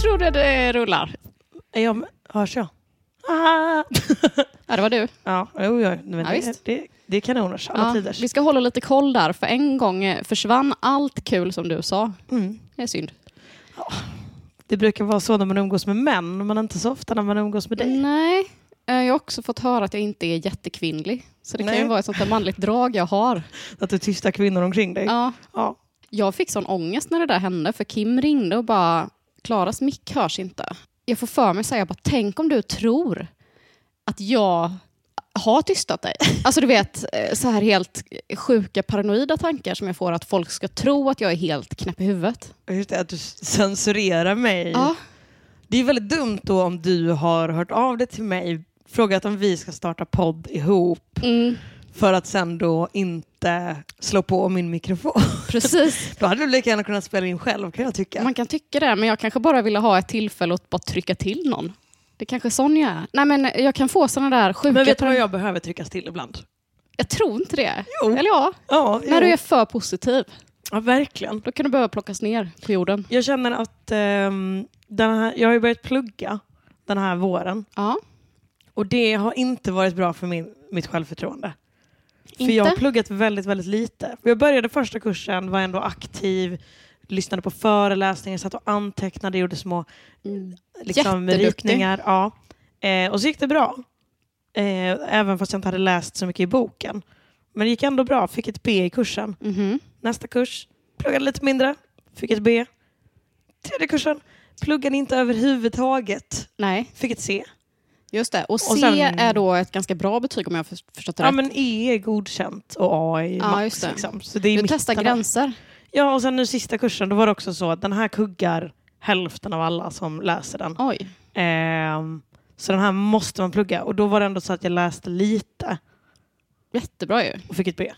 Tror det, det rullar. Jag, hörs jag? Ah. Ja, det var du. Ja, jo, jo, men Ja, det, det, det är kanoners, alla Ja, tiders. vi ska hålla lite koll där, för en gång eh, försvann allt kul som du sa. Mm. Det är synd. Det brukar vara så när man umgås med män, men inte så ofta när man umgås med dig. Nej, eh, jag har också fått höra att jag inte är jättekvinnlig. Så det kan Nej. ju vara ett sånt där manligt drag jag har. Att du tysta kvinnor omkring dig. Ja. Ja. Jag fick sån ångest när det där hände, för Kim ringde och bara, Klaras mick hörs inte. Jag får för mig säga, bara, tänk om du tror att jag har tystat dig. Alltså du vet, eh, så här helt sjuka paranoida tankar som jag får att folk ska tro att jag är helt knäpp i huvudet. Just det, att du censurerar mig. Ja, Det är väldigt dumt då om du har hört av dig till mig, frågat om vi ska starta podd ihop, mm, för att sen då inte slå på min mikrofon. precis. Då hade du lika gärna kunnat spela in själv kan jag tycka. Man kan tycka det, men jag kanske bara ville ha ett tillfälle att bara trycka till någon. Det är kanske är sån jag är. Nej, men jag kan få såna där sjuka... Men vet du vad jag behöver tryckas till ibland? jag tror inte det. Jo. Eller ja, Ja, när jo. du är för positiv. ja verkligen. Då kan du behöva plockas ner på jorden. Jag känner att ehm, den här, jag har ju börjat plugga den här våren Ja. och det har inte varit bra för min, mitt självförtroende. För Inte? jag har pluggat väldigt, väldigt lite. Jag började första kursen, var ändå aktiv, lyssnade på föreläsningar, satt och antecknade, gjorde små Mm. liksom, ritningar. Ja. Eh, och så gick det bra. Eh, även fast jag inte hade läst så mycket i boken. Men det gick ändå bra, fick ett B i kursen. Mhm. Nästa kurs, pluggade lite mindre, fick ett B. Tredje kursen, pluggade inte överhuvudtaget, Nej, fick ett C. just det. Och C Och sen- är då ett ganska bra betyg om jag har för- förstått det Ja rätt. men E är godkänt och A är Ja, max. det. Liksom. Så det är du testar där. gränser. Ja och sen nu sista kursen, då var det också så att den här kuggar hälften av alla som läser den. Oj. Ehm, så den här måste man plugga. Och då var det ändå så att jag läste lite Jättebra ju. och fick ett B.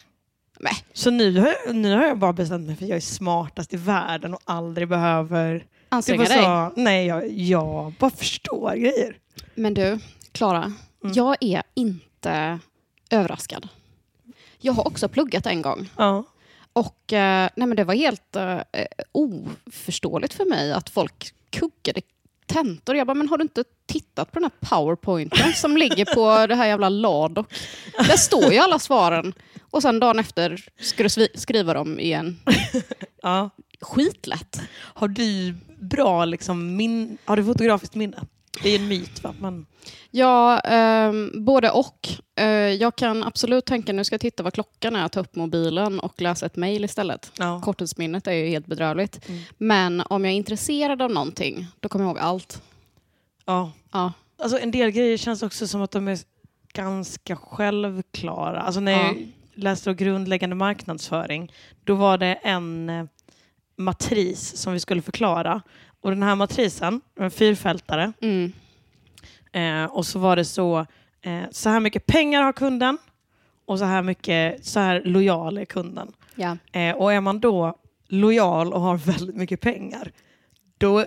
Nej. Så nu har, jag, nu har jag bara bestämt mig för att jag är smartast i världen och aldrig behöver... Anstränga dig. så, nej, jag, jag bara förstår grejer. Men du, Klara. Mm. Jag är inte överraskad. Jag har också pluggat en gång. Ja. Och eh, nej men det var helt eh, oförståeligt för mig att folk kuggade tentor. Jag bara, men har du inte tittat på den här powerpointen som ligger på det här jävla Ladok? Där står ju alla svaren. Och sen dagen efter ska du skriva dem igen. Ja. Skitlätt. Har du bra liksom, min, har du fotografiskt minne? Det är en myt va? Men, Ja, ehm, både och. Eh, jag kan absolut tänka, nu ska jag titta vad klockan är, ta upp mobilen och läsa ett mejl istället. ja. Korttidsminnet är ju helt bedrövligt. Mm. Men om jag är intresserad av någonting, då kommer jag ihåg allt. ja. Ja. Alltså, en del grejer känns också som att de är ganska självklara. Alltså, när Ja. jag läste grundläggande marknadsföring, då var det en eh, matris som vi skulle förklara. Och den här matrisen, en fyrfältare, Mm. Eh, och så var det så, eh, så här mycket pengar har kunden och så här mycket, så här lojal är kunden. Ja. Eh, och är man då lojal och har väldigt mycket pengar, då,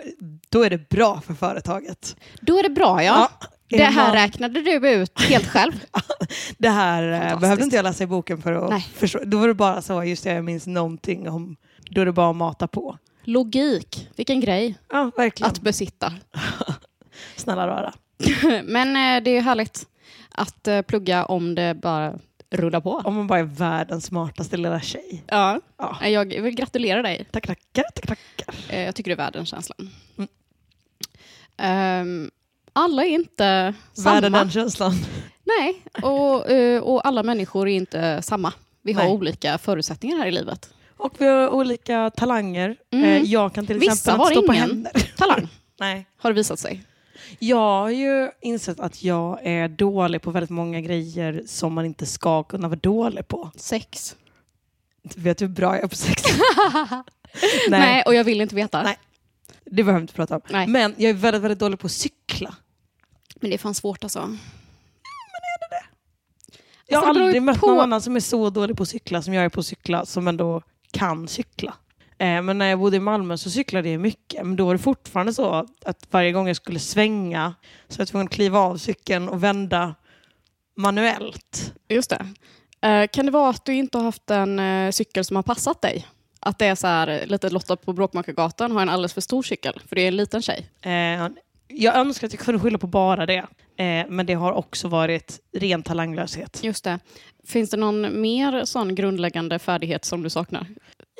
då är det bra för företaget. Då är det bra, ja. är det här man- räknade du ut helt själv. Det här eh, behövde inte jag läsa i boken för att Nej. förstå. Då var det bara så, just det, jag minns någonting om, då är det bara att mata på. Logik, vilken grej Ja, verkligen. att besitta. Snälla rara. Men eh, det är härligt att eh, plugga om det bara rullar på. Om man bara är världens smartaste lilla tjej. Ja. Ja. Eh, Jag vill gratulera dig. Tack, tackar, tack, tackar. Jag tycker du är värd den känslan. Mm. Ehm, alla är inte samma. Världen den känslan. Nej, och, och alla människor är inte samma. Vi har Nej. olika förutsättningar här i livet. Och vi har olika talanger. Mm. Eh, Jag kan till Vissa exempel har inte stå på ingen. händer. Talang, Nej. har det visat sig. Jag har ju insett att jag är dålig på väldigt många grejer som man inte ska kunna vara dålig på. Sex. Vet du hur bra jag är på sex? Nej. och jag vill inte veta. Nej. Det behöver vi inte prata om. Nej. Men jag är väldigt, väldigt dålig på att cykla. Men det är fan svårt alltså. Jag har Alltså, det beror ju aldrig mött på- någon annan som är så dålig på att cykla som jag är på att cykla, som ändå kan cykla. Eh, men när jag bodde i Malmö så cyklade jag mycket. Men då var det fortfarande så att varje gång jag skulle svänga så var jag tvungen att kliva av cykeln och vända manuellt. Just det. Eh, kan det vara att du inte har haft en eh, cykel som har passat dig? Att det är så här, eh, lite Lotta på Bråkmakargatan har en alldeles för stor cykel, för det är en liten tjej. Eh, jag önskar att jag kunde skylla på bara det. Eh, men det har också varit ren talanglöshet. Just det. Finns det någon mer sån grundläggande färdighet som du saknar?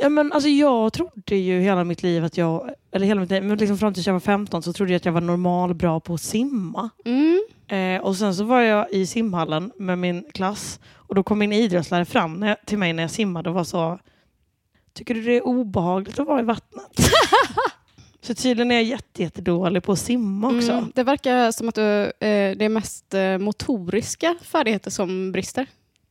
Ja, men alltså, jag trodde ju hela mitt liv att jag, eller hela mitt liv, men liksom fram tills jag var 15 så trodde jag att jag var normal bra på att simma. Mm. Eh, och sen så var jag i simhallen med min klass och då kom min idrottslärare fram när jag, till mig när jag simmade och var så Tycker du det är obehagligt att vara i vattnet? så tydligen är jag jätte, jättedålig på att simma också. Mm. Det verkar som att du, eh, det är mest eh, motoriska färdigheter som brister.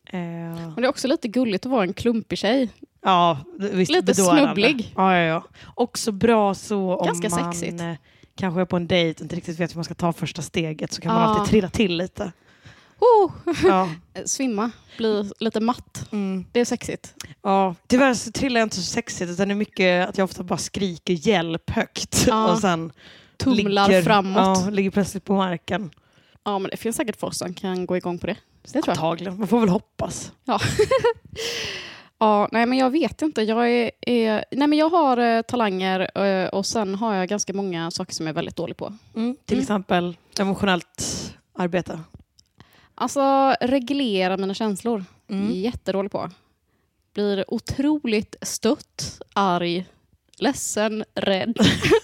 Eh, Men det är också lite gulligt att vara en klumpig tjej. ja, visst, Lite bedårande. snubblig. Ja, ja, ja. Också bra så om Ganska man sexigt. eh, kanske är på en dejt och inte riktigt vet hur man ska ta första steget så kan man Ja. alltid trilla till lite. Oh, Ja. svimma, bli lite matt. Mm. Det är sexigt. Ja, tyvärr så trillar jag inte så sexigt utan det är mycket att jag ofta bara skriker hjälp högt Ja. och sen Tumlar ligger, framåt. Ja, ligger plötsligt på marken. Ja, men det finns säkert folk som kan gå igång på det. Det tror. Antagligen. Man får väl hoppas. Ja, nej, men jag vet inte. Jag, är, är, nej, men jag har eh, talanger eh, och sen har jag ganska många saker som jag är väldigt dålig på. Till Mm. exempel emotionellt arbete. Alltså reglera mina känslor. Mm. Jättedålig på. Blir otroligt stött, arg, ledsen, rädd.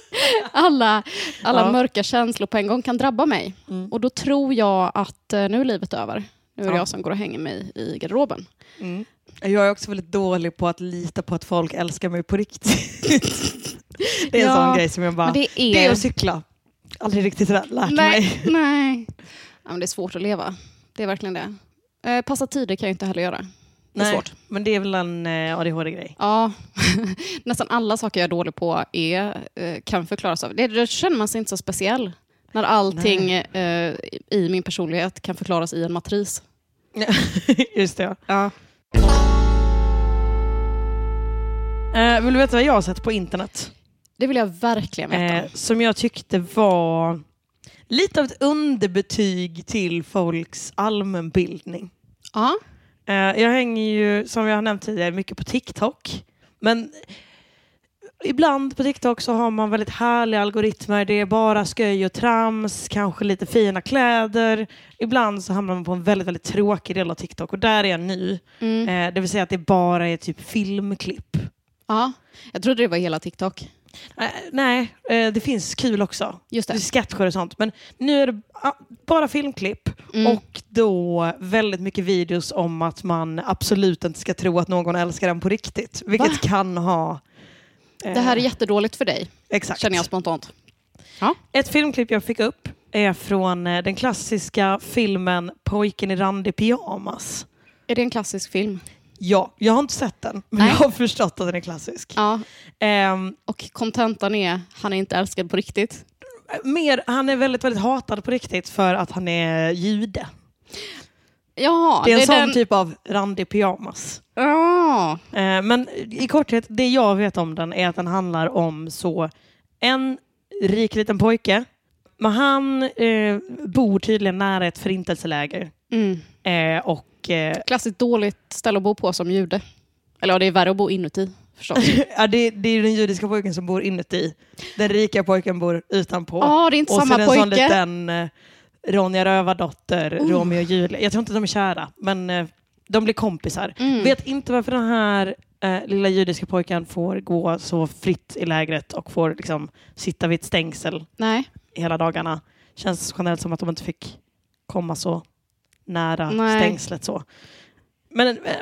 alla alla Ja. mörka känslor på en gång kan drabba mig. Mm. Och då tror jag att eh, nu är livet över. Nu är det Ja. jag som går och hänger mig i garderoben. Mm. Jag är också väldigt dålig på att lita på att folk älskar mig på riktigt. det är en Ja, sån grej som jag bara... Det det är, är... att cykla. Aldrig riktigt lärt mig. nej, nej. Ja, men det är svårt att leva. Det är verkligen det. Eh, passa tider kan jag inte heller göra. Det är Nej, svårt. Men det är väl en eh, ADHD-grej. Ja, nästan alla saker jag är dålig på är, eh, kan förklaras av... Det, då känner man sig inte så speciell. När allting eh, i min personlighet kan förklaras i en matris. Just det. Ja. Eh, vill du veta vad jag har sett på internet? Det vill jag verkligen veta. Eh, som jag tyckte var lite av ett underbetyg till folks allmänbildning. ja. Eh, jag hänger ju, som jag har nämnt tidigare, mycket på TikTok. Men ibland på TikTok så har man väldigt härliga algoritmer. Det är bara sköj och trams, kanske lite fina kläder. Ibland så hamnar man på en väldigt, väldigt tråkig del av TikTok och där är jag ny. Mm. Eh, det vill säga att det bara är typ filmklipp. ja. Jag trodde det var hela TikTok. Eh, nej, eh, det finns kul också. Just Det det. sketcher och sånt. Men nu är det ah, bara filmklipp Mm. och då väldigt mycket videos om att man absolut inte ska tro att någon älskar en på riktigt. Vilket Va? kan ha... eh, Det här är jättedåligt för dig, Exakt. känner jag spontant. Ett filmklipp jag fick upp är från eh, den klassiska filmen Pojken i randig pyjamas. Är det en klassisk film? Ja, jag har inte sett den, men Nej. jag har förstått att den är klassisk. Ja. Ehm, Och kontentan är, han är inte älskad på riktigt. mer, han är väldigt, väldigt hatad på riktigt för att han är jude. Ja, Det är en sån den... typ av randig pyjamas. Ja. Eh, men i korthet, det jag vet om den är att den handlar om så en rik liten pojke. Men han eh, bor tydligen nära ett förintelseläger. Mm. Eh, och eh, Klassiskt dåligt ställe att bo på som jude. Eller ja, det är värre att bo inuti. förstås. ja, det, det är ju den judiska pojken som bor inuti. Den rika pojken bor utanpå. Ja, det är inte och samma sen en pojke. sån liten eh, Ronja Rövardotter, Romeo och Julia. Jag tror inte de är kära, men eh, de blir kompisar. Mm. Vet inte varför den här eh, lilla judiska pojken får gå så fritt i lägret och får liksom, sitta vid ett stängsel Nej, hela dagarna. Känns generellt som att de inte fick komma så nära Nej. stängslet. så. Men eh,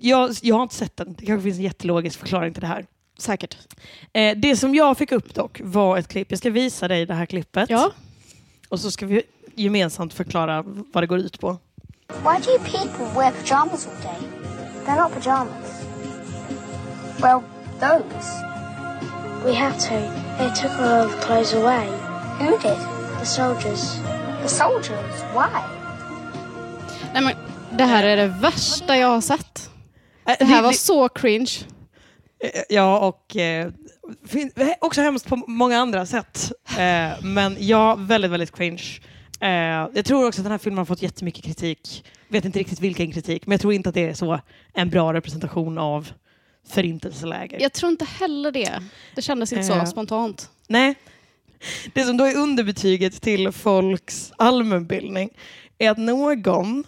jag, jag har inte sett den. Det kanske finns en jättelogisk förklaring till det här. säkert. Eh, det som jag fick upp dock var ett klipp. Jag ska visa dig det här klippet. Ja. Och så ska vi gemensamt förklara vad det går ut på. Why do you people wear pajamas all day? They're not pajamas. Well, those. We have to. They took all our clothes away. Who did? The soldiers. The soldiers? Why? Nej, men, det här är det värsta jag har sett. Eh, Det här var så cringe. Eh, Ja, och eh, också hemskt på många andra sätt. Eh, men ja, väldigt, väldigt cringe. Eh, jag tror också att den här filmen har fått jättemycket kritik. Vet inte riktigt vilken kritik, men jag tror inte att det är så en bra representation av förintelseläger. Jag tror inte heller det. Det kändes inte Eh. så spontant. Nej. Det som då är underbetyget till folks allmänbildning är att någon,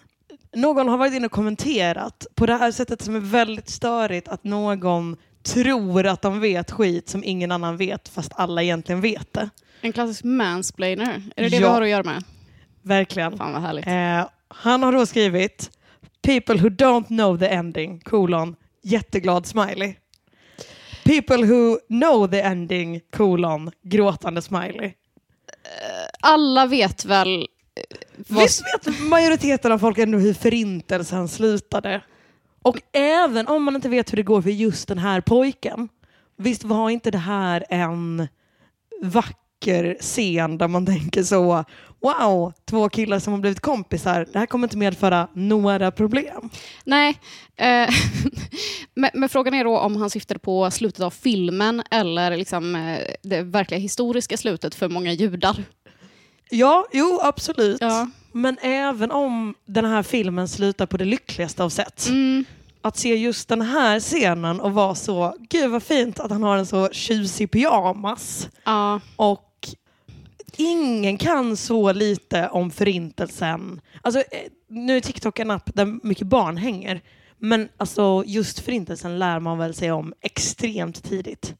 någon har varit inne och kommenterat på det här sättet som är väldigt störigt att någon tror att de vet skit som ingen annan vet fast alla egentligen vet det. En klassisk mansplainer. Är det det Ja. har att göra med? Verkligen. Fan vad härligt. Eh, han har då skrivit People who don't know the ending, kolon, jätteglad smiley. People who know the ending, kolon, gråtande smiley. Alla vet väl... vad- Visst vet majoriteten av folk ändå hur förintelsen slutade? Och även om man inte vet hur det går för just den här pojken, visst var inte det här en vacker scen där man tänker så, wow, två killar som har blivit kompisar, det här kommer inte medföra några problem. Nej. Eh, men, men frågan är då om han syftade på slutet av filmen eller liksom, eh, det verkliga historiska slutet för många judar. Ja, jo absolut. Ja. Men även om den här filmen slutar på det lyckligaste av sätt, Mm. att se just den här scenen och vara så, gud vad fint att han har en så tjusig pyjamas. Ja. Och ingen kan så lite om förintelsen. Alltså, eh, nu är TikTok en app där mycket barn hänger. Men alltså, just förintelsen lär man väl sig om extremt tidigt.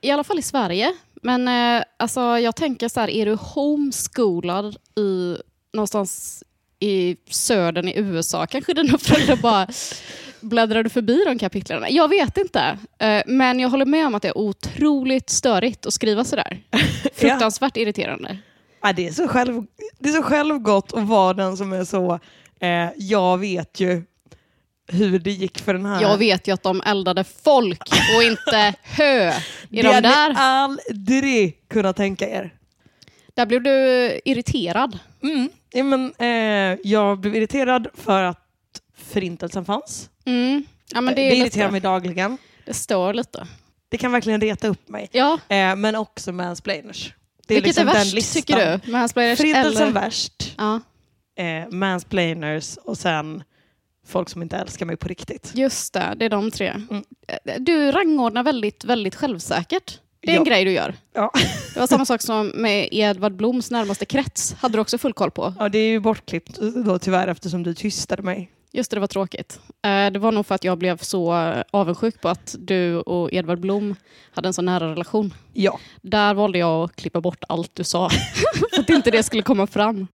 I alla fall i Sverige. Men eh, alltså, jag tänker så här, är du homeschoolad i, någonstans i södern i USA, kanske dina föräldrar bara bläddrade förbi de kapitlen. Jag vet inte. Eh, men jag håller med om att det är otroligt störigt att skriva sådär. Fruktansvärt irriterande. Ja, det, är så själv, det är så självgott att vara den som är så, eh, jag vet ju hur det gick för den här. Jag vet ju att de eldade folk och inte hö i det de hade ni där. aldrig kunnat tänka er. Där blev du irriterad. Mm. Ja, men, eh, jag blev irriterad för att förintelsen fanns. Mm. Ja, men det, det är irriterar lite, mig dagligen. det står lite. Det kan verkligen reta upp mig. Ja, Eh, men också mansplainers. Det vilket liksom är värst listan. tycker du? Mansplainers Förintelsen eller... värst, Ja, eh, mansplainers och sen folk som inte älskar mig på riktigt. just det. Det är de tre. Mm. Du rangordnar väldigt, väldigt självsäkert. Det är en Ja. grej du gör. Ja. Det var samma sak som med Edvard Bloms närmaste krets. Hade du också full koll på. ja, det är ju bortklippt då tyvärr eftersom du tystade mig. Just det, det var tråkigt. Eh, Det var nog för att jag blev så avundsjuk på att du och Edvard Blom hade en så nära relation. Ja. Där valde jag att klippa bort allt du sa. för att inte det skulle komma fram.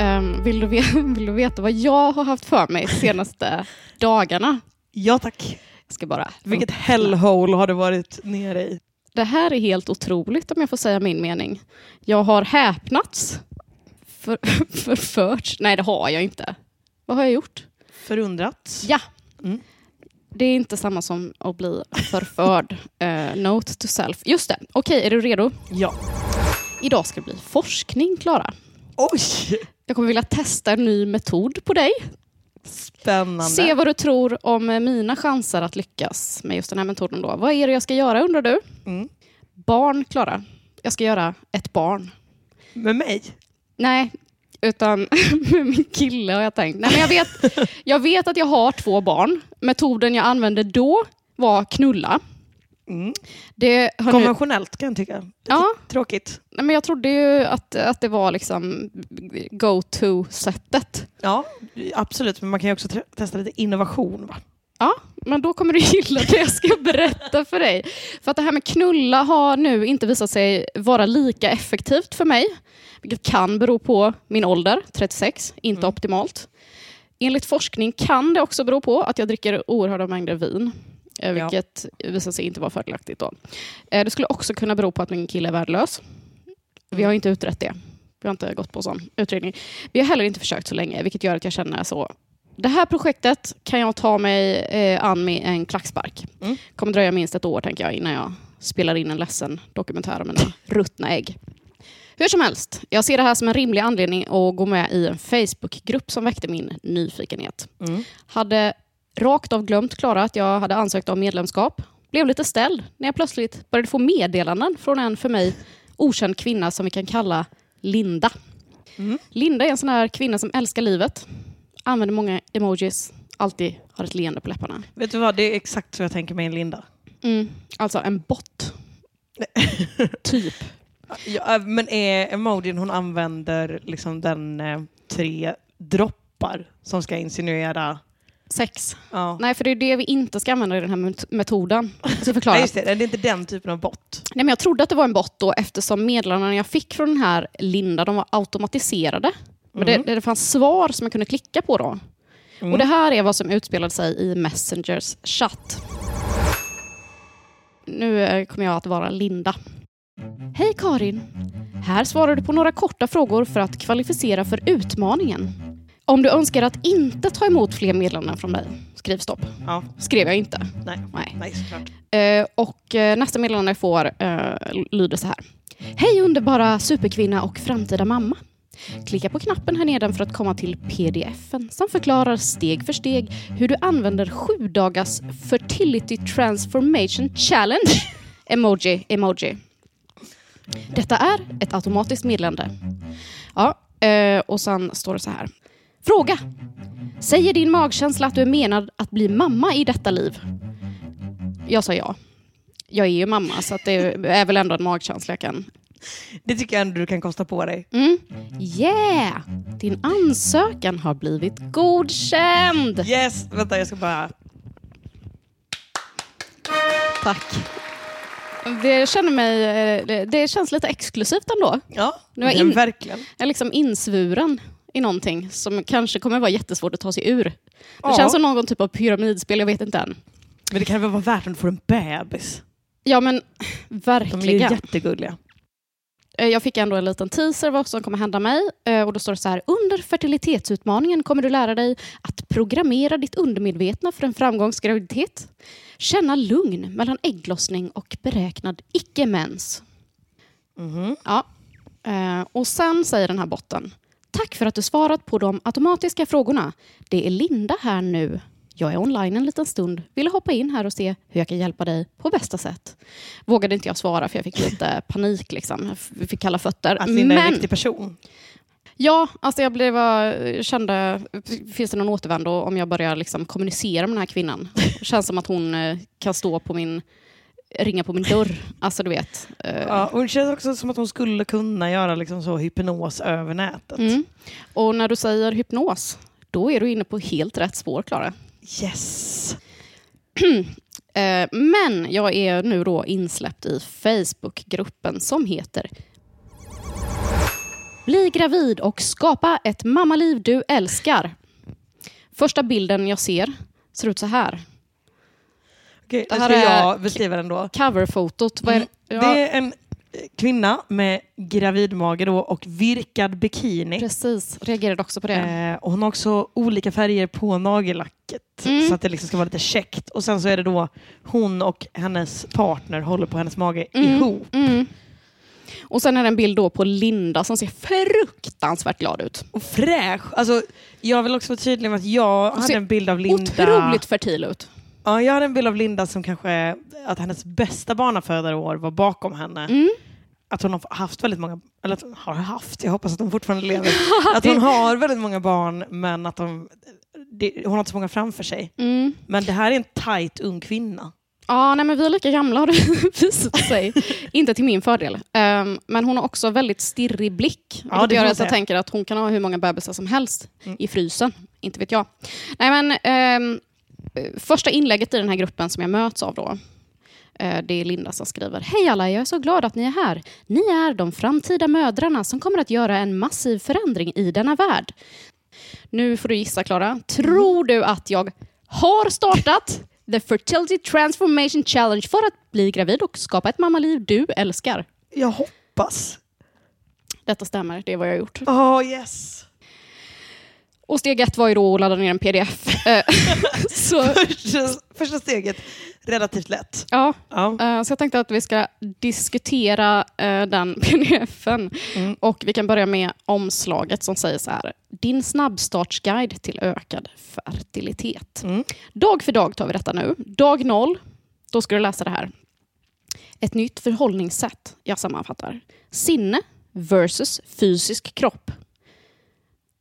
Ehm, vill, du veta, vill du veta vad jag har haft för mig de senaste dagarna? Ja tack. Jag ska bara... Vilket hellhole har det varit nere i? Det här är helt otroligt om jag får säga min mening. Jag har häpnats. För, förförts. Nej, det har jag inte. Vad har jag gjort? Förundrat. Ja. Mm. Det är inte samma som att bli förförd. Eh, note to self. Just det. Okej, är du redo? Ja. Idag ska det bli forskning, Klara. Oj! Jag kommer vilja testa en ny metod på dig. Spännande. Se vad du tror om mina chanser att lyckas med just den här metoden. Då. Vad är det jag ska göra undrar du? Mm. Barn, Klara. Jag ska göra ett barn. Med mig? Nej, Utan med min kille har jag tänkt. Nej, men jag, vet, jag vet att jag har två barn. Metoden jag använde då var knulla. Mm. Det Konventionellt kan jag tycka. Lite Ja. Tråkigt. nej, men jag trodde ju att, att det var liksom go-to-sättet. Ja, absolut. Men man kan ju också te- testa lite innovation. Va? Ja, men då kommer du gilla det jag ska berätta för dig. För att det här med knulla har nu inte visat sig vara lika effektivt för mig. Vilket kan bero på min ålder, 36, inte optimalt. Enligt forskning kan det också bero på att jag dricker oerhörda mängder vin. Eh, Ja. Vilket visar sig inte vara fördelaktigt. Då. Eh, Det skulle också kunna bero på att min kille är värdelös. Vi har inte utrett det. Vi har inte gått på sån utredning. Vi har heller inte försökt så länge, vilket gör att jag känner så. Det här projektet kan jag ta mig eh, an med en klackspark. Mm. kommer dröja minst ett år tänker jag innan jag spelar in en ledsen dokumentär om mina ruttna ägg. Hur som helst, jag ser det här som en rimlig anledning att gå med i en Facebookgrupp som väckte min nyfikenhet. Mm. Hade rakt av glömt Klara att jag hade ansökt om medlemskap. Blev lite ställd när jag plötsligt började få meddelanden från en för mig okänd kvinna som vi kan kalla Linda. Mm. Linda är en sån här kvinna som älskar livet, använder många emojis, alltid har ett leende på läpparna. Vet du vad, det är exakt så jag tänker med en Linda. Mm, alltså en bot. typ. Ja, men är emojin hon använder liksom den eh, tre droppar som ska insinuera... Sex. Ja. Nej, för det är det vi inte ska använda i den här met- metoden. Ska förklara. Nej, just det. Det är inte den typen av bot. Nej, men jag trodde att det var en bot då eftersom meddelandena jag fick från den här Linda de var automatiserade. Men Mm. det, det fanns svar som jag kunde klicka på då. Mm. Och Det här är vad som utspelade sig i Messengers chatt. Nu eh, kommer jag att vara Linda. Hej Karin! Här svarar du på några korta frågor för att kvalificera för utmaningen. Om du önskar att inte ta emot fler meddelanden från mig, skriv stopp. Ja, Skrev jag inte. nej. Nej. Nej, såklart. Eh, och eh, nästa meddelande jag får eh, lyder så här. Hej underbara superkvinna och framtida mamma. Klicka på knappen här nedan för att komma till pdfen som förklarar steg för steg hur du använder sju dagars Fertility Transformation Challenge. Emoji, emoji. Detta är ett automatiskt meddelande. Ja, och sen står det så här. Fråga. Säger din magkänsla att du är menad att bli mamma i detta liv? Jag sa ja. Jag är ju mamma, så det är väl ändå en magkänsla jag kan... Det tycker jag ändå du kan kosta på dig. Mm. Yeah! Din ansökan har blivit godkänd! Yes! Vänta, jag ska bara... Tack. Det, känner mig, eh, det, känns lite exklusivt ändå. Ja, Nu är men in- verkligen. Jag är liksom insvuren i någonting som kanske kommer vara jättesvårt att ta sig ur. Det Ja. känns som någon typ av pyramidspel, jag vet inte än. Men det kan väl vara värt om du får en bebis? Ja men De är ju verkligen. jättegulliga. Eh, Jag fick ändå en liten teaser vad som kommer hända mig. Eh, Och då står det så här. Under fertilitetsutmaningen kommer du lära dig att programmera ditt undermedvetna för en framgångsgraviditet. Känna lugn mellan ägglossning och beräknad icke-mens. Mhm. Ja. Eh, Och sen säger den här botten. Tack för att du svarat på de automatiska frågorna. Det är Linda här nu. Jag är online en liten stund. Ville hoppa in här och se hur jag kan hjälpa dig på bästa sätt. Vågade inte jag svara för jag fick lite panik. Liksom. Jag fick kalla fötter. Att Linda är en riktig person. ja, alltså jag blev, eh, kände, finns det någon återvändo om jag börjar liksom kommunicera med den här kvinnan? Det känns som att hon eh, kan stå på min, ringa på min dörr. Alltså du vet. eh, Ja, och det känns också som att hon skulle kunna göra liksom så hypnos över nätet. Mm. Och när du säger hypnos, då är du inne på helt rätt spår, Klara. Yes! Eh, men jag är nu då insläppt i Facebookgruppen som heter Bli gravid och skapa ett mammaliv du älskar. Första bilden jag ser ser ut så här. Det här ska jag beskriva den då. Coverfotot. Vad är Mm. det? Det Ja, är en eh, kvinna med gravidmage då och virkad bikini. precis. Reagerade också på det. Eh, och hon har också olika färger på nagellacket Mm. så att det liksom ska vara lite käckt. Och sen så är det då hon och hennes partner håller på hennes mage Mm. ihop. Mm. Och sen är det en bild då på Linda som ser fruktansvärt glad ut. Och fräsch. Alltså, jag vill också vara tydlig med att jag hade en bild av Linda. Otroligt fertil ut. Ja, jag hade en bild av Linda som kanske att hennes bästa barnafödarår var bakom henne. Mm. att hon har haft väldigt många, eller att hon har haft, jag hoppas att hon fortfarande lever, att hon har väldigt många barn men att de, det, hon har inte så många framför sig. Mm. Men det här är en tajt ung kvinna. Ja, nej, men vi är lika gamla har det visat sig. Inte till min fördel. Ehm, men hon har också väldigt stirrig blick. Ja, det gör att jag tänker att hon kan ha hur många bebisar som helst Mm. i frysen. Inte vet jag. Nej, men, eh, första inlägget i den här gruppen som jag möts av då. eh, Det är Linda som skriver. Hej alla, jag är så glad att ni är här. Ni är de framtida mödrarna som kommer att göra en massiv förändring i denna värld. Nu får du gissa, Klara. Tror du att jag har startat The Fertility Transformation Challenge för att bli gravid och skapa ett mammaliv du älskar? Jag hoppas. Detta stämmer, det är vad jag har gjort. Oh yes. Och steg ett var ju då att ladda ner en pdf. Eh, så, Första, första steget, relativt lätt. ja, Ja. eh, så jag tänkte att vi ska diskutera eh, den pdfen. Mm. Och vi kan börja med omslaget som säger så här. Din snabbstartsguide till ökad fertilitet. Mm. Dag för dag tar vi detta nu. Dag noll, då ska du läsa det här. Ett nytt förhållningssätt, jag sammanfattar. Sinne versus fysisk kropp.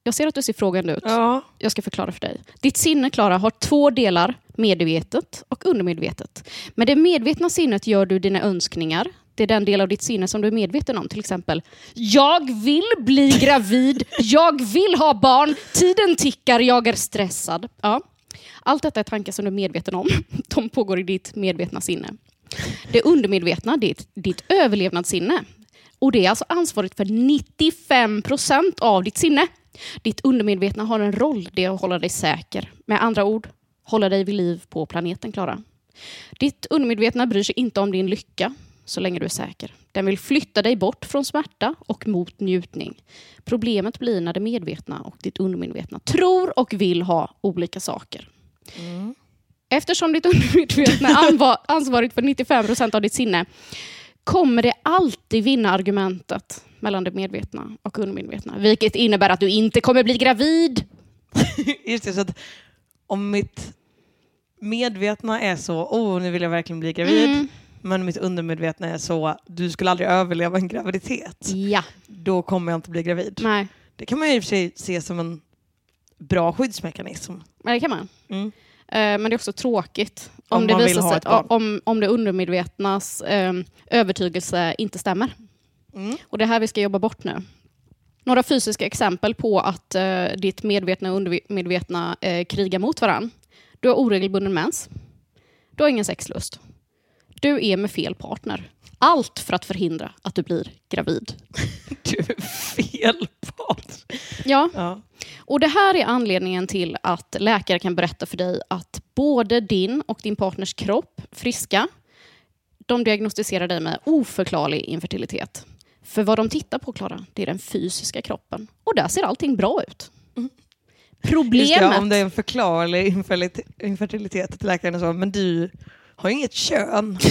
Jag ser att du ser frågande ut. Ja. Jag ska förklara för dig. Ditt sinne, Klara, har två delar, medvetet och undermedvetet. Med det medvetna sinnet gör du dina önskningar. Det är den del av ditt sinne som du är medveten om. Till exempel, jag vill bli gravid, jag vill ha barn, tiden tickar, jag är stressad. Ja. Allt detta är tankar som du är medveten om. De pågår i ditt medvetna sinne. Det undermedvetna, ditt, ditt överlevnadssinne. Och det är alltså ansvarigt för 95 procent av ditt sinne. Ditt undermedvetna har en roll, det är att hålla dig säker. Med andra ord, hålla dig vid liv på planeten, Klara. Ditt undermedvetna bryr sig inte om din lycka så länge du är säker. Den vill flytta dig bort från smärta och mot njutning. Problemet blir när det medvetna och ditt undermedvetna tror och vill ha olika saker. Eftersom ditt undermedvetna är ansvarigt för 95 procent av ditt sinne kommer det alltid vinna argumentet mellan det medvetna och undermedvetna. Vilket innebär att du inte kommer bli gravid. Just det, så att om mitt medvetna är så, åh nu vill jag verkligen bli gravid, Mm. men mitt undermedvetna är så, du skulle aldrig överleva en graviditet, Ja, då kommer jag inte bli gravid. nej. Det kan man ju i och för sig se som en bra skyddsmekanism. Men det kan man. Mm. Eh, Men det är också tråkigt om, Om det visar sig om, om det undermedvetnas eh, övertygelse inte stämmer. Mm. Och det är här vi ska jobba bort nu. Några fysiska exempel på att eh, ditt medvetna och undermedvetna eh, krigar mot varandra. Du har oregelbunden mens. Du har ingen sexlust. Du är med fel partner. Allt för att förhindra att du blir gravid. Du är fel part. Ja, Ja. och det här är anledningen till att läkare kan berätta för dig att både din och din partners kropp, friska, de diagnostiserar dig med oförklarlig infertilitet. För vad de tittar på, Klara, det är den fysiska kroppen. Och där ser allting bra ut. Just Problemet... det, om det är en förklarlig infertilitet, till läkaren och så, men du har ju inget kön.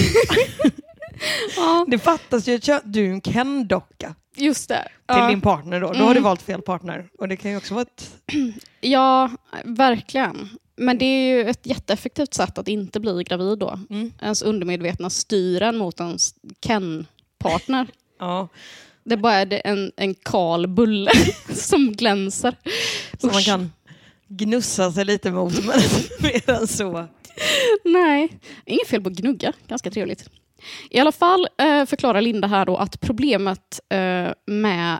Ja, Det fattas ju ett kön. Du är en Ken-docka just det. till Ja. din partner då. Då Mm. har du valt fel partner. Och det kan ju också vara ett... ja, verkligen. Men det är ju ett jätteeffektivt sätt att inte bli gravid då. Mm. Ens undermedvetna styr en mot en Ken-partner. Ja, Det är bara en, en kal bulle som glänser. som man kan gnussa sig lite mot, men mer än så. Nej, inget fel på att gnugga. Ganska trevligt. I alla fall eh, förklarar Linda här då att problemet eh, med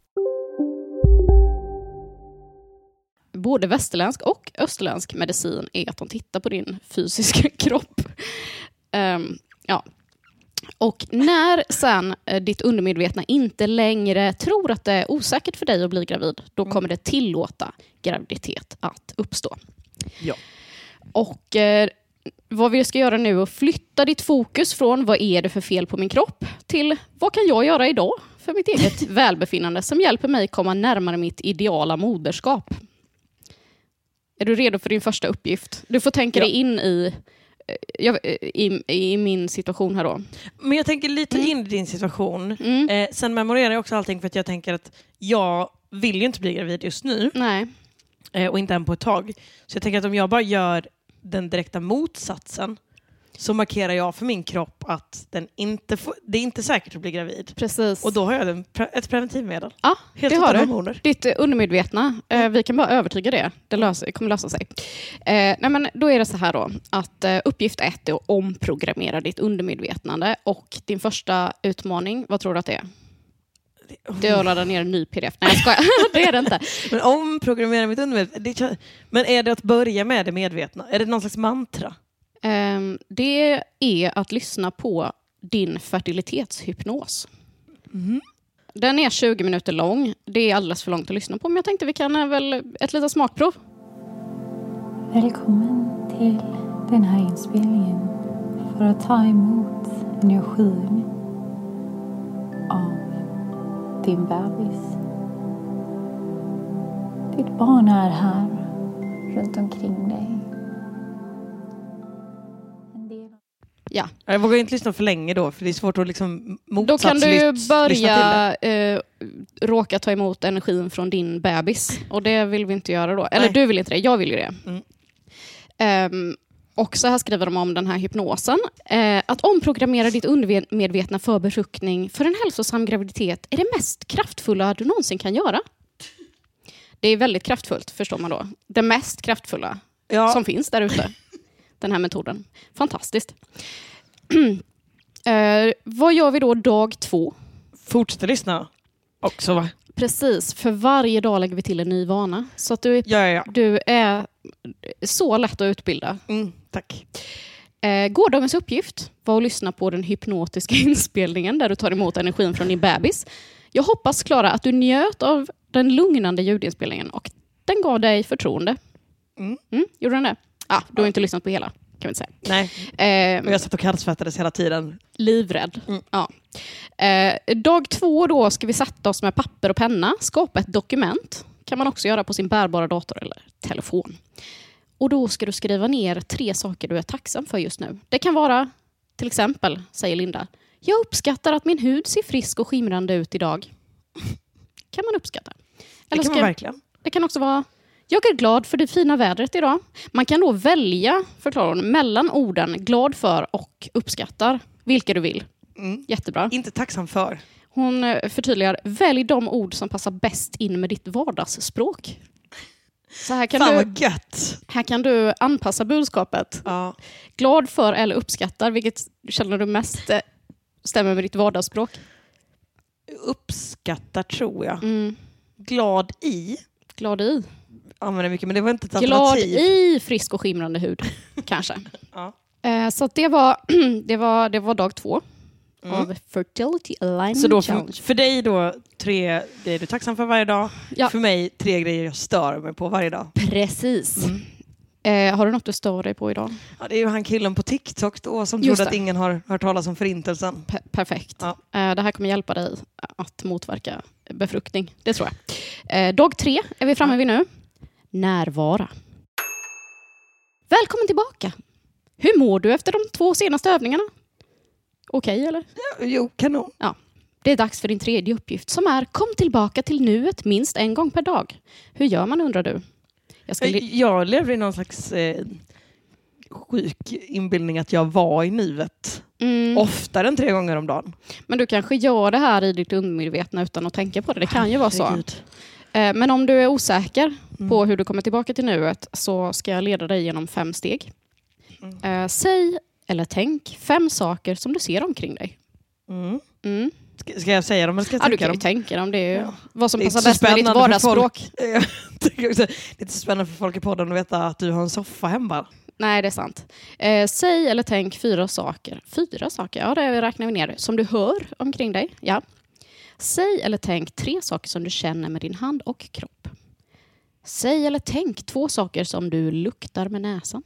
Både västerländsk och österländsk medicin är att de tittar på din fysiska kropp. Ehm, ja. Och när sen eh, ditt undermedvetna inte längre tror att det är osäkert för dig att bli gravid, då kommer det tillåta graviditet att uppstå. Ja. Och eh, vad vi ska göra nu är att flytta ditt fokus från vad är det för fel på min kropp till vad kan jag göra idag för mitt eget välbefinnande som hjälper mig komma närmare mitt ideala moderskap. Är du redo för din första uppgift? Du får tänka Ja. dig in i, eh, eh, i, i min situation här då. Men jag tänker lite in i din situation. Mm. Eh, sen memorerar jag också allting för att jag tänker att jag vill ju inte bli gravid just nu Nej. eh, och inte än på ett tag. Så jag tänker att om jag bara gör den direkta motsatsen så markerar jag för min kropp att den inte får, det är inte säkert att bli gravid. Precis. Och då har jag en, ett preventivmedel. ja, Helt det har du. hormoner. Ditt undermedvetna, eh, vi kan bara övertyga det. Det löser, kommer lösa sig. Eh, nej men då är det så här då, att eh, uppgift ett är att omprogrammera ditt undermedvetnande. Och din första utmaning, vad tror du att det är? Det är att ladda ner en ny pdf. Nej jag skojar, det är det inte. Men omprogrammera mitt undermedvetna. Men är det att börja med det medvetna? Är det någon slags mantra? Ehm, det är att lyssna på din fertilitetshypnos. Den är 20 minuter lång. Det är alldeles för långt att lyssna på, men jag tänkte vi kan eh, väl ett litet smakprov. Välkommen till den här inspelningen för att ta emot energin av din bebis. Ditt barn är här runt omkring dig. Ja, Jag vågar inte lyssna för länge då, för det är svårt att liksom Då kan du motsatslyssna till börja det. eh, råka ta emot energin från din bebis. Och det vill vi inte göra då. Eller Nej. du vill inte det, jag vill ju det. Mm. Ehm, och så här skriver de om den här hypnosen. Eh, att omprogrammera ditt undermedvetna för befruktning för en hälsosam graviditet är det mest kraftfulla du någonsin kan göra. Det är väldigt kraftfullt, förstår man då. Det mest kraftfulla Ja, som finns där ute. Den här metoden. Fantastiskt. eh, vad gör vi då dag två? fortsätta lyssna också va? Precis, för varje dag lägger vi till en ny vana. Så att du, är- Ja, ja, ja. du är så lätt att utbilda. Mm, tack. Eh, gårdagens uppgift var att lyssna på den hypnotiska inspelningen där du tar emot energin från din bebis. Jag hoppas, Klara, att du njöt av den lugnande ljudinspelningen och den gav dig förtroende. Mm. Mm, gjorde den det? Ah, du har inte lyssnat på hela, kan vi inte säga. Nej, Eh, och jag satt och kallsvettades hela tiden. Livrädd. Mm. Ja. Eh, dag två då ska vi sätta oss med papper och penna, skapa ett dokument. kan man också göra på sin bärbara dator eller telefon. Och då ska du skriva ner tre saker du är tacksam för just nu. Det kan vara, till exempel, säger Linda, jag uppskattar att min hud ser frisk och skimrande ut idag. kan man uppskatta. Det kan man verkligen. det kan också vara jag är glad för det fina vädret idag. Man kan då välja, förklarar hon, mellan orden glad för och uppskattar, vilka du vill. Mm. Jättebra. Inte tacksam för. Hon eh, förtydligar, välj de ord som passar bäst in med ditt vardagsspråk. Så här kan, Fan du, vad gött. här kan du anpassa budskapet. Ja. Glad för eller uppskattar, vilket känner du mest eh, stämmer med ditt vardagsspråk? Uppskattar tror jag. Mm. Glad i. Glad i. Använder mycket, men det var inte ett Glad alternativ. i frisk och skimrande hud, kanske. Ja. Eh, så att det, var, det, var, det var dag två Mm. av Fertility Alignment Så då Challenge. för, för dig då, tre grejer du är tacksam för varje dag. Ja. För mig, tre grejer jag stör mig på varje dag. Precis. Mm. Eh, har du något du stör dig på idag? Ja, det är ju han killen på TikTok då som Just trodde att det. ingen har hört talas om förintelsen. Pe- perfekt. Ja. Eh, det här kommer hjälpa dig att motverka befruktning. Det tror jag. Eh, dag tre är vi framme vid nu. Närvara. Välkommen tillbaka. Hur mår du efter de två senaste övningarna? Okej, eller? Jo, kanon. Det är dags för din tredje uppgift som är kom tillbaka till nuet minst en gång per dag. Hur gör man undrar du? Jag ska li- Jag lever i någon slags eh, sjuk inbildning att jag var i nuet mm, oftare än tre gånger om dagen. men du kanske gör det här i ditt undermedvetna utan att tänka på det. Det kan ju vara så. Eh, Men om du är osäker Mm. på hur du kommer tillbaka till nuet så ska jag leda dig genom fem steg. Mm. Eh, Säg eller tänk fem saker som du ser omkring dig. Mm. Mm. Ska- jag säga dem eller ska jag Ja, du tänka kan dem? tänka dem. Det är Ja. vad som Det passar bäst med ditt spännande för vardagsspråk. Det är inte så spännande för folk i podden att veta att du har en soffa hemma. Nej, det är sant. Eh, säg eller tänk fyra saker. Fyra saker? Ja, det räknar vi ner. Som du hör omkring dig. Ja. Säg eller tänk tre saker som du känner med din hand och kropp. Säg eller tänk två saker som du luktar med näsan.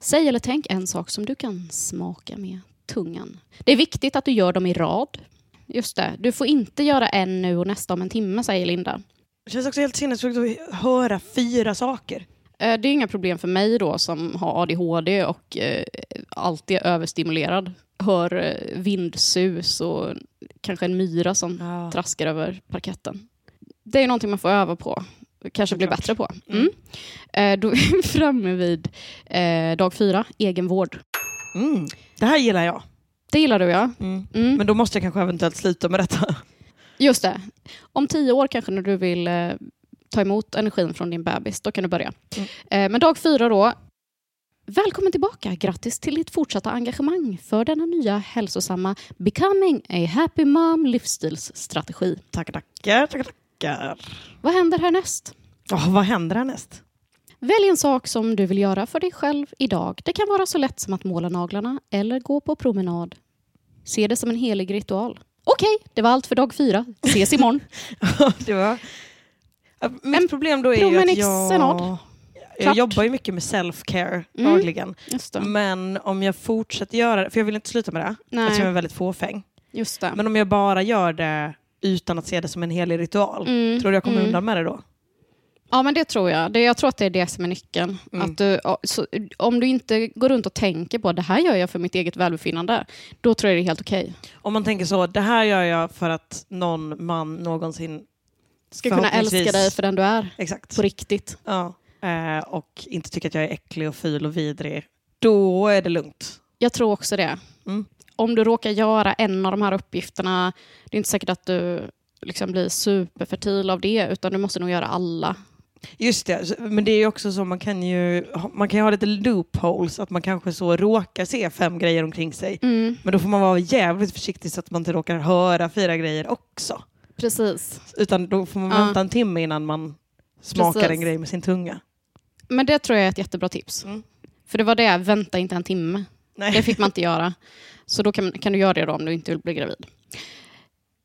Säg eller tänk en sak som du kan smaka med tungan. Det är viktigt att du gör dem i rad. Just det, du får inte göra en nu och nästa om en timme, säger Linda. Det känns också helt sinnessjukt att höra fyra saker. Eh, Det är inga problem för mig då som har ADHD och eh, alltid är överstimulerad. Hör eh, vindsus och kanske en myra som Ja. traskar över parketten. Det är någonting man får öva på. Kanske bli Såklart. bättre på. Mm. Eh, Då är vi framme vid eh, dag fyra, egenvård. Mm. Det här gillar jag. Det gillar du ja. Mm. Mm. Men då måste jag kanske eventuellt sluta med detta. Just det. Om tio år kanske när du vill eh, ta emot energin från din bebis, då kan du börja. Mm. Eh, men dag fyra då. Välkommen tillbaka. Grattis till ditt fortsatta engagemang för denna nya hälsosamma Becoming a Happy Mom livsstilsstrategi. Tackar, tackar, tackar, tackar. Vad händer härnäst? Åh, vad händer härnäst? Välj en sak som du vill göra för dig själv idag. Det kan vara så lätt som att måla naglarna eller gå på promenad. Se det som en helig ritual. Okej, det var allt för dag fyra. Ses imorgon. det var... Mitt problem då är ju att promenixenad. Jag... Jobbar ju mycket med self-care Mm. dagligen. Men om jag fortsätter göra det, för jag vill inte sluta med det, Nej. eftersom jag är väldigt fåfäng. Just det. Men om jag bara gör det utan att se det som en helig ritual, Mm, tror du jag kommer mm. undan med det då? Ja, men det tror jag. Det, jag tror att det är det som är nyckeln. Mm. Att du, så, om du inte går runt och tänker på det här gör jag för mitt eget välbefinnande, då tror jag det är helt okej. Om man tänker så, det här gör jag för att någon man någonsin Ska kunna älska dig för den du är. Exakt. På riktigt. Ja. Eh, och inte tycker att jag är äcklig och ful och vidrig. Då är det lugnt. Jag tror också det. Mm. Om du råkar göra en av de här uppgifterna, det är inte säkert att du liksom blir superfertil av det, utan du måste nog göra alla. Just det, men det är ju också så man kan ju man kan ju ha lite loopholes, att man kanske så råkar se fem grejer omkring sig. Mm, Men då får man vara jävligt försiktig så att man inte råkar höra fyra grejer också. precis. Utan då får man Ja. vänta en timme innan man smakar Precis. en grej med sin tunga. Men det tror jag är ett jättebra tips. Mm. För det var det, vänta inte en timme. Nej. Det fick man inte göra. Så då kan, kan du göra det då om du inte vill bli gravid.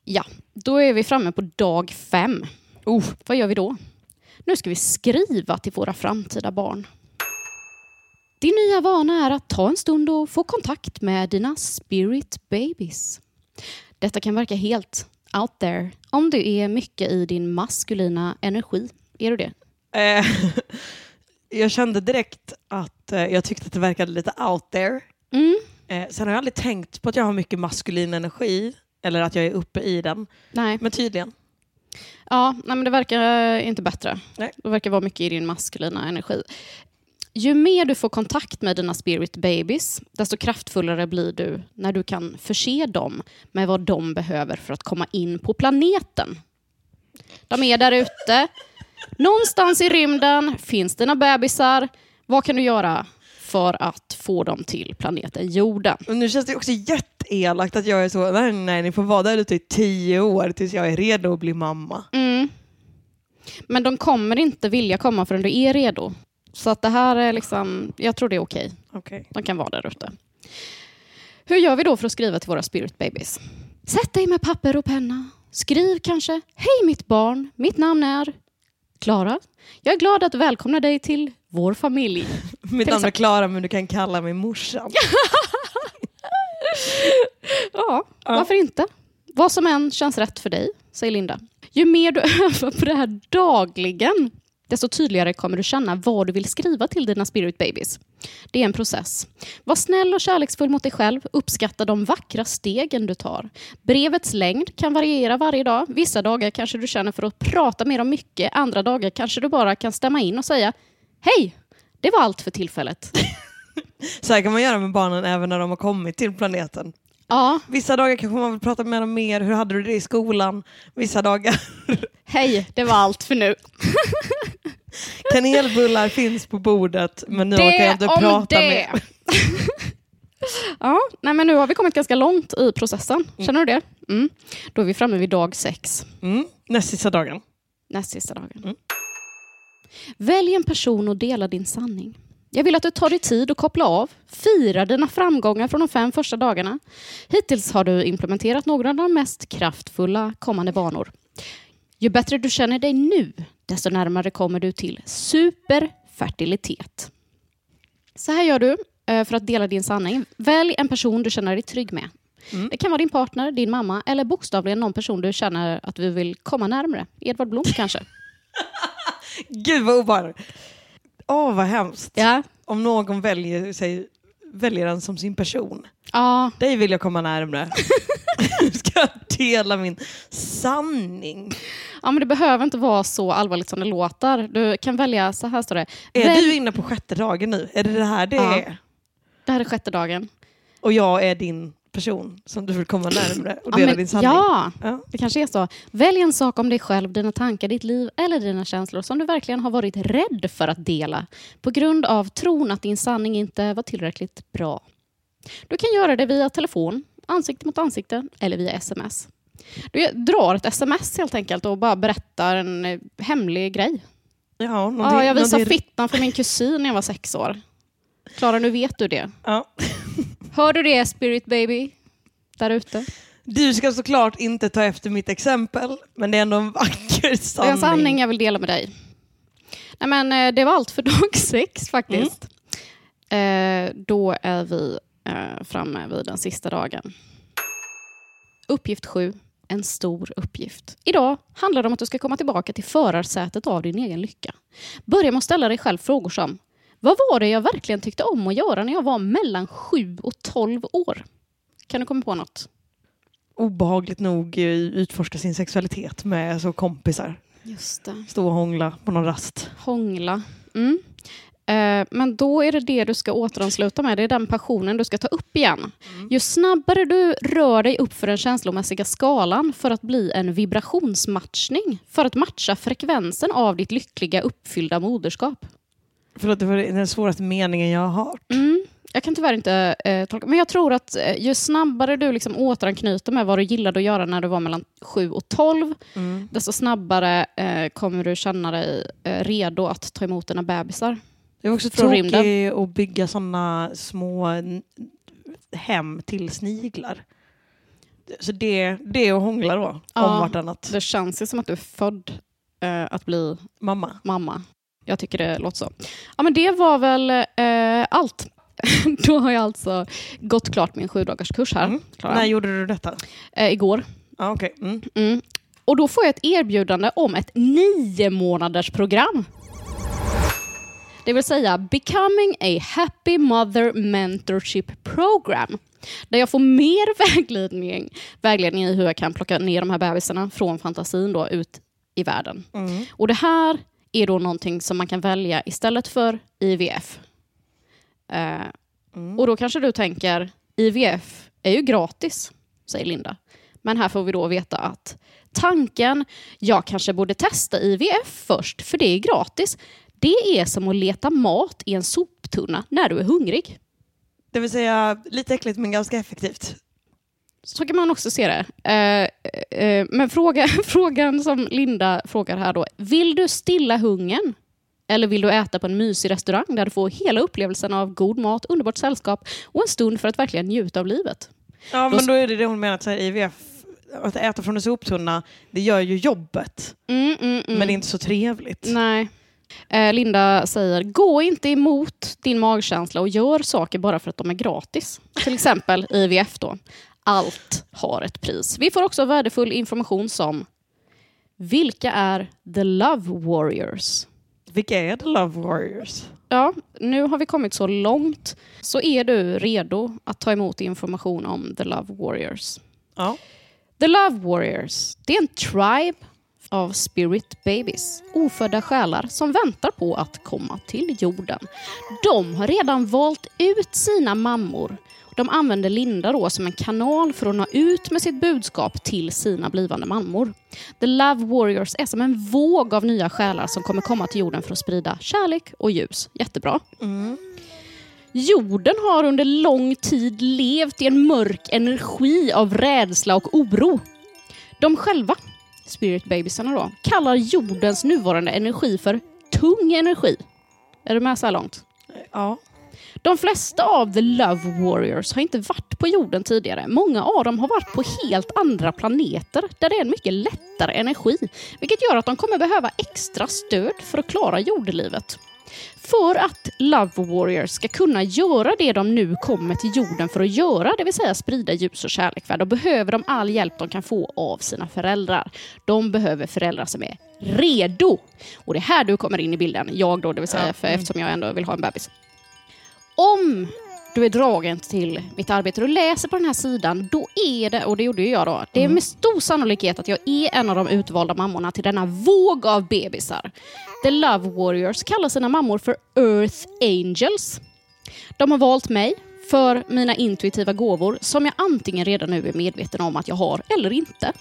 Ja, då är vi framme på dag fem. Oh, Vad gör vi då? Nu ska vi skriva till våra framtida barn. Din nya vana är att ta en stund och få kontakt med dina spirit babies. Detta kan verka helt out there om du är mycket i din maskulina energi. Är du det? Eh, jag kände direkt att eh, jag tyckte att det verkade lite out there. Mm. Eh, sen har jag aldrig tänkt på att jag har mycket maskulin energi, eller att jag är uppe i den. Nej. Men tydligen. Ja, nej, men det verkar inte bättre. Nej. Det verkar vara mycket i din maskulina energi. Ju mer du får kontakt med dina spirit babies, desto kraftfullare blir du när du kan förse dem med vad de behöver för att komma in på planeten. De är där ute. Någonstans i rymden finns dina bebisar. Vad kan du göra för att få dem till planeten jorden? Och nu känns det också jätteelakt att jag är så, nej, nej, ni får vara där ute i tio år tills jag är redo att bli mamma. Mm. Men de kommer inte vilja komma förrän du är redo. Så att det här är liksom, jag tror det är okej. Okej. De kan vara där ute. Hur gör vi då för att skriva till våra spirit babies? Sätt dig med papper och penna. Skriv kanske, hej mitt barn, mitt namn är Klara. Jag är glad att välkomna dig till vår familj. Mitt namn är. Klara men du kan kalla mig morsan. Ja, varför inte? Vad som än känns rätt för dig, säger Linda. Ju mer du övar på det här dagligen, desto tydligare kommer du känna vad du vill skriva till dina spirit babies. Det är en process. Var snäll och kärleksfull mot dig själv. Uppskatta de vackra stegen du tar. Brevets längd kan variera varje dag. Vissa dagar kanske du känner för att prata mer om mycket. Andra dagar kanske du bara kan stämma in och säga Hej! Det var allt för tillfället. Så här kan man göra med barnen även när de har kommit till planeten. Ja, Vissa dagar kanske man vill prata med dem mer, hur hade du det i skolan? Vissa dagar, hej, det var allt för nu. kanelbullar finns på bordet men nu orkar jag inte prata det. mer. Ja, nej men nu har vi kommit ganska långt i processen. Känner du det? Mm. Då är vi framme vid dag sex. Mm. Näst sista dagen. Näst sista dagen. Välj en person och dela din sanning. Jag vill att du tar dig tid att koppla av, fira dina framgångar från de fem första dagarna. Hittills har du implementerat några av de mest kraftfulla kommande vanor. Ju bättre du känner dig nu, desto närmare kommer du till superfertilitet. Så här gör du eh, för att dela din sanning. Välj en person du känner dig trygg med. Det kan vara din partner, din mamma eller bokstavligen någon person du känner att du vill komma närmare. Edvard Blom kanske? Gud vad obehagligt. Åh vad hemskt. Ja. Om någon väljer, sig, väljer en som sin person. Ja, Dig vill jag komma närmare. Ska jag dela min sanning? Ja, men det behöver inte vara så allvarligt som det låter. Du kan välja, så här står det. Är Välj- du inne på sjätte dagen nu? Är det det här det Ja. är? Det här är sjätte dagen. Och jag är din person som du vill komma närmare och Ja, dela men- din sanning? Ja, Ja. det kanske är så. Välj en sak om dig själv, dina tankar, ditt liv eller dina känslor som du verkligen har varit rädd för att dela på grund av tron att din sanning inte var tillräckligt bra. Du kan göra det via telefon, ansikte mot ansikte eller via sms. Du drar ett sms helt enkelt och bara berättar en eh, hemlig grej. Ja, någonting- Ja, jag visade någonting- fittan för min kusin när jag var sex år. Klara, nu vet du det. Ja. Hör du det, Spirit Baby? Där ute. Du ska såklart inte ta efter mitt exempel, men det är ändå en vacker Det är sanning. en sanning jag vill dela med dig. Nej, men, eh, det var allt för dag sex faktiskt. Eh, då är vi eh, framme vid den sista dagen. Uppgift sju. En stor uppgift. Idag handlar det om att du ska komma tillbaka till förarsätet av din egen lycka. Börja med att ställa dig själv frågor som Vad var det jag verkligen tyckte om att göra när jag var mellan 7 och 12 år? Kan du komma på något? Obehagligt nog eh, utforska sin sexualitet med så kompisar. Just det. Stå och hångla på någon rast. Hångla. Mm. Eh, men då är det det du ska återansluta med. Det är den passionen du ska ta upp igen. Ju snabbare du rör dig upp för den känslomässiga skalan för att bli en vibrationsmatchning, för att matcha frekvensen av ditt lyckliga uppfyllda moderskap. Förlåt, det var den svåraste meningen jag har hört. Mm. Jag kan tyvärr inte eh, tolka, men jag tror att eh, ju snabbare du liksom återanknyter med vad du gillade att göra när du var mellan 7 och 12, Mm. desto snabbare eh, kommer du känna dig eh, redo att ta emot dina bebisar. Det är också Från rymden. tråkigt att bygga sådana små hem till sniglar. Så det, det är att hångla då, om Ja. vartannat. Det känns ju som att du är född eh, att bli Mamma. mamma. Jag tycker det låter så. Ja, men det var väl eh, allt. Då har jag alltså gått klart min sju dagars kurs här. Klara. När gjorde du detta? Eh, igår. Ah, okay. mm. Mm. Och då får jag ett erbjudande om ett nio månaders program. Det vill säga Becoming a Happy Mother Mentorship Program. Där jag får mer vägledning, vägledning i hur jag kan plocka ner de här bebisarna från fantasin då ut i världen. Mm. Och det här är då någonting som man kan välja istället för IVF. Eh, Och då kanske du tänker, IVF är ju gratis, säger Linda. Men här får vi då veta att tanken, jag kanske borde testa IVF först, för det är gratis. Det är som att leta mat i en soptunna när du är hungrig. Det vill säga lite äckligt men ganska effektivt. Så kan man också se det. Eh, eh, men fråga, frågan som Linda frågar här då. Vill du stilla hungern? Eller vill du äta på en mysig restaurang där du får hela upplevelsen av god mat, underbart sällskap och en stund för att verkligen njuta av livet? Ja, Då- men då är det det hon menar, att så här, IVF, att äta från en soptunna, det gör ju jobbet. Mm, mm, mm. Men det är inte så trevligt. Nej. Eh, Linda säger, gå inte emot din magkänsla och gör saker bara för att de är gratis. Till exempel IVF då. Allt har ett pris. Vi får också värdefull information som vilka är the love warriors? Vilka är the love warriors? Ja, nu har vi kommit så långt. Så är du redo att ta emot information om the love warriors? Ja. The Love Warriors, det är en tribe av spirit babies, ofödda själar som väntar på att komma till jorden. De har redan valt ut sina mammor. De använder Linda då som en kanal för att nå ut med sitt budskap till sina blivande mammor. The Love Warriors är som en våg av nya själar som kommer komma till jorden för att sprida kärlek och ljus. Jättebra. Jorden har under lång tid levt i en mörk energi av rädsla och oro. De själva, Spirit Babysarna då, kallar jordens nuvarande energi för tung energi. Är du med så här långt? Ja. De flesta av The Love Warriors har inte varit på jorden tidigare. Många av dem har varit på helt andra planeter där det är en mycket lättare energi, vilket gör att de kommer behöva extra stöd för att klara jordelivet. För att Love Warriors ska kunna göra det de nu kommer till jorden för att göra, det vill säga sprida ljus och kärlek, då behöver de all hjälp de kan få av sina föräldrar. De behöver föräldrar som är redo. Och det är här du kommer in i bilden, jag då, det vill säga, för eftersom jag ändå vill ha en bebis. Om du är dragen till mitt arbete och läser på den här sidan, då är det, och det gjorde ju jag då, det är med stor sannolikhet att jag är en av de utvalda mammorna till denna våg av bebisar. The Love Warriors kallar sina mammor för Earth Angels. De har valt mig för mina intuitiva gåvor som jag antingen redan nu är medveten om att jag har eller inte.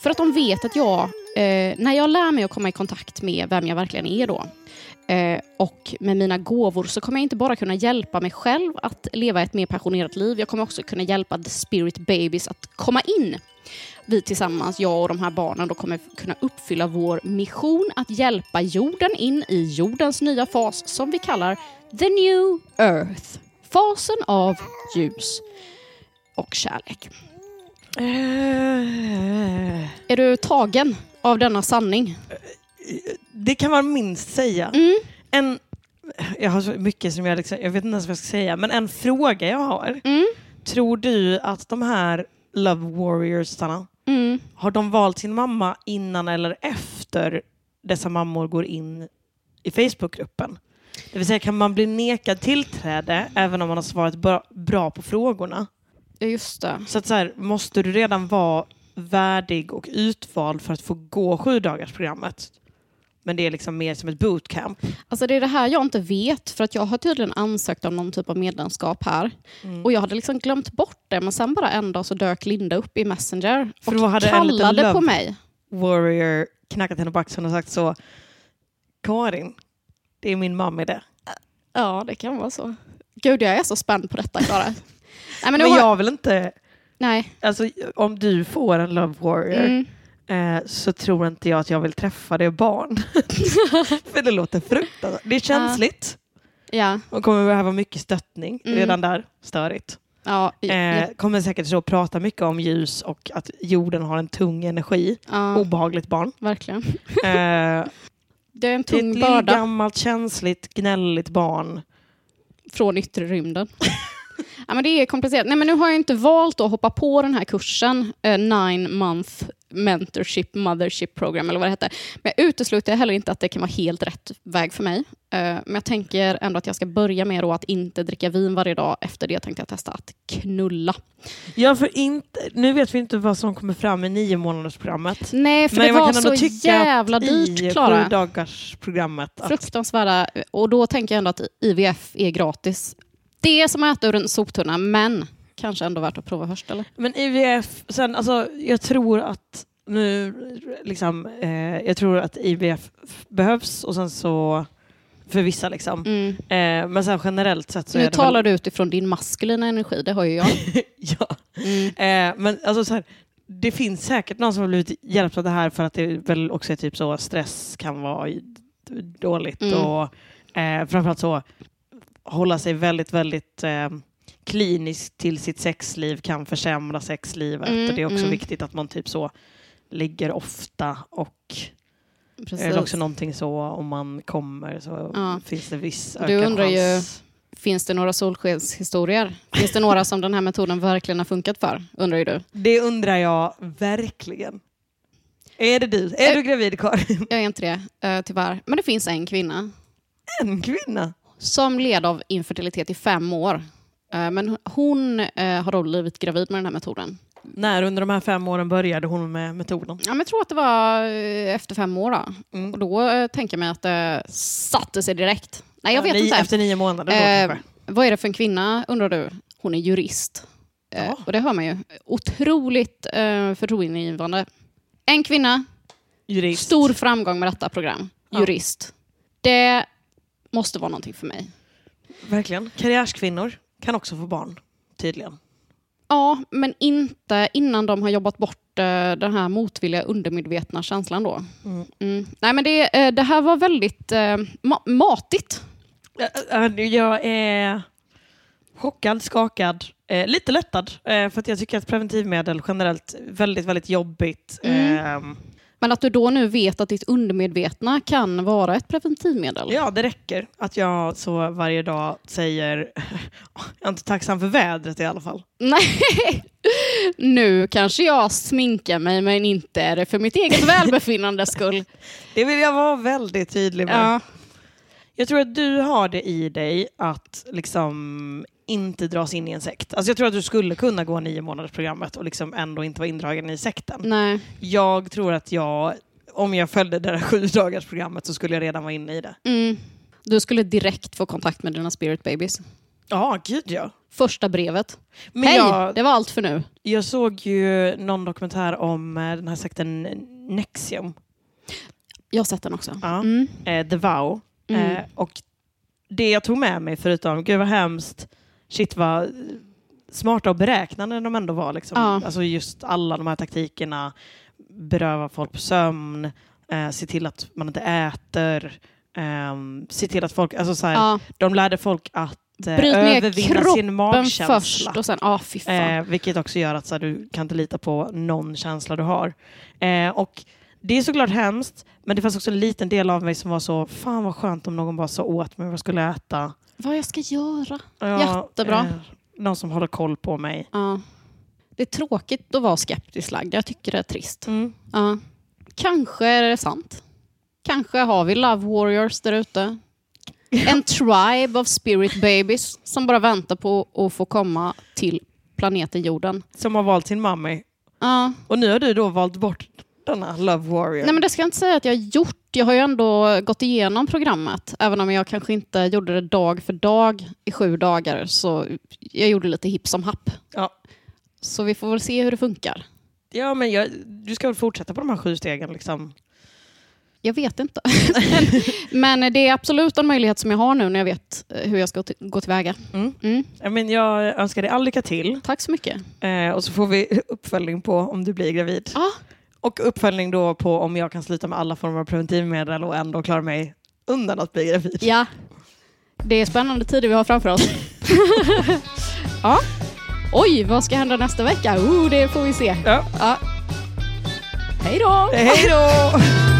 För att de vet att jag, eh, när jag lär mig att komma i kontakt med vem jag verkligen är då, eh, och med mina gåvor så kommer jag inte bara kunna hjälpa mig själv att leva ett mer passionerat liv, jag kommer också kunna hjälpa the spirit babies att komma in. Vi tillsammans, jag och de här barnen, då kommer kunna uppfylla vår mission att hjälpa jorden in i jordens nya fas som vi kallar the new earth. Fasen av ljus och kärlek. Eh, Är du tagen av denna sanning? Det kan man minst säga. Mm. En, jag har så mycket som jag, liksom, jag vet inte ens vad jag ska säga, men en fråga jag har. Mm. Tror du att de här Love Warriorsarna, Mm. har de valt sin mamma innan eller efter dessa mammor går in i Facebookgruppen? Det vill säga, kan man bli nekad tillträde även om man har svarat bra, bra på frågorna? Just det. Så att så här, måste du redan vara värdig och utvald för att få gå sju dagars programmet? Men det är liksom mer som ett bootcamp. Alltså det är det här jag inte vet, för att jag har tydligen ansökt om någon typ av medlemskap här. Mm. Och jag hade liksom glömt bort det, men sen bara en dag så dök Linda upp i Messenger För och kallade på mig. Warrior knackat henne på axeln och sagt så. Karin, det är min mamma det. Ja, det kan vara så. Gud, jag är så spänd på detta, Klara. Nej, men Men, nu har... jag vill inte, Nej. alltså om du får en Love Warrior Mm. Eh, så tror inte jag att jag vill träffa det barn. För det låter fruktansvärt. Det är känsligt. Ja. Man kommer behöva mycket stöttning. Mm. Redan där, störigt. Ja, ja, Eh, kommer säkert så prata mycket om ljus och att jorden har en tung energi. ja, Obehagligt barn. verkligen. Eh, Det är en tung ett börda gammalt, känsligt, gnälligt barn. från yttre rymden. ja, men det är komplicerat. Nej, men nu har jag inte valt att hoppa på den här kursen, eh, Nine Month Mentorship Mothership Program, eller vad det heter. Men jag utesluter heller inte att det kan vara helt rätt väg för mig. Eh, men jag tänker ändå att jag ska börja med att inte dricka vin varje dag. Efter det tänkte jag testa att knulla. Ja, för inte, nu vet vi inte vad som kommer fram i nio månadersprogrammet. Nej, för Men det var så jävla I dyrt, Klara. sju dagars programmet. Att, fruktansvärda. Och då tänker jag ändå att IVF är gratis. Det är som att äta ur en soptunna, men kanske ändå värt att prova först, eller? men IVF, sen, alltså, jag tror att nu, liksom, eh, jag tror att IVF behövs och sen så för vissa liksom. Mm. Eh, men sen generellt sett så Nu talar väl, du utifrån din maskulina energi, det har ju jag. ja. Mm. Eh, men alltså så här, det finns säkert någon som har blivit hjälpt av det här för att det väl också är typ så stress kan vara dåligt Mm. och eh, framförallt så hålla sig väldigt, väldigt eh, kliniskt till sitt sexliv kan försämra sexlivet Mm, och det är också mm. viktigt att man typ så ligger ofta och Precis. är det också någonting så om man kommer så Ja. finns det viss Du ökad undrar ju- chans. Finns det några solskenshistorier? Finns det några som den här metoden verkligen har funkat för? Undrar ju du. Det undrar jag verkligen. Är det du? Är Eh, du gravid Karin? Jag är inte det, eh, tyvärr. Men det finns en kvinna En kvinna? som led av infertilitet i fem år. Eh, Men hon eh, har då blivit gravid med den här metoden. När under de här fem åren började hon med metoden? Ja, men jag tror att det var eh, efter fem år. Då. Mm. Och då eh, tänker jag mig att det satte sig direkt. Nej, jag Ja, vet ni- inte. Efter nio månader då Eh, kanske? vad är det för en kvinna, undrar du? Hon är jurist. Eh, Ja. och det hör man ju. Otroligt eh, förtroendeingivande. En kvinna, Jurist. stor framgång med detta program. Ja. Jurist. Det måste vara någonting för mig. Verkligen. Karriärskvinnor kan också få barn, tydligen. Ja, men inte innan de har jobbat bort eh, den här motvilliga undermedvetna känslan då. Mm. Mm. Nej, men det, eh, det här var väldigt eh, ma matigt. Jag är chockad, skakad, lite lättad. För att jag tycker att preventivmedel generellt väldigt, väldigt jobbigt. Mm. Men att du då nu vet att ditt undermedvetna kan vara ett preventivmedel. Ja, det räcker att jag så varje dag säger jag är inte tacksam för vädret i alla fall. Nej, nu kanske jag sminkar mig men inte är det för mitt eget välbefinnandes skull. Det vill jag vara väldigt tydlig med. Ja. Jag tror att du har det i dig att liksom inte dras in i en sekt. Alltså jag tror att du skulle kunna gå nio månaders programmet och liksom ändå inte vara indragen i sekten. Nej. Jag tror att jag, om jag följde det där sju dagars programmet så skulle jag redan vara inne i det. Mm. Du skulle direkt få kontakt med dina spirit babies. Ja, gud ja. Första brevet. Men Hej, jag, det var allt för nu. jag såg ju någon dokumentär om eh, den här sekten Nexium, Jag har sett den också. Ja. Mm. eh, The Vow. Mm. Eh, och det jag tog med mig, förutom gud vad hemskt, shit vad smarta och beräknande de ändå var. Liksom. Ja. Alltså just alla de här taktikerna, beröva folk på sömn, eh, se till att man inte äter, ehm, se till att folk, alltså så här, Ja. de lärde folk att eh, Bryt övervinna sin magkänsla. först och sen, ah, fy fan. Eh, vilket också gör att så här, du kan inte lita på någon känsla du har. Eh, och det är såklart hemskt, men det fanns också en liten del av mig som var så, fan vad skönt om någon bara sa åt mig vad jag skulle äta. Vad jag ska göra. Ja, Jättebra. Eh, någon som håller koll på mig. Ja. Det är tråkigt att vara skeptisk lagd. Jag tycker det är trist. Mm. Ja. Kanske är det sant. Kanske har vi love warriors där ute. En tribe of spirit babies som bara väntar på att få komma till planeten jorden. Som har valt sin mamma. Ja. Och nu har du då valt bort denna Love Warrior. Nej, men det ska jag inte säga att jag har gjort. Jag har ju ändå gått igenom programmet. Även om jag kanske inte gjorde det dag för dag i sju dagar. Så jag gjorde lite hipp som happ. Ja. Så vi får väl se hur det funkar. Ja, men jag, du ska väl fortsätta på de här sju stegen liksom. Jag vet inte. men, men det är absolut en möjlighet som jag har nu när jag vet eh, hur jag ska gå tillväga. Mm. Mm. Ja, men jag önskar dig all lycka till. Tack så mycket. Eh, och så får vi uppföljning på om du blir gravid. Ja. Och uppföljning då på om jag kan sluta med alla former av preventivmedel och ändå klara mig undan att bli gravid. Ja, det är spännande tider vi har framför oss. ja. Oj, vad ska hända nästa vecka? Oh, det får vi se. Ja. Ja. Hej då! Hej då!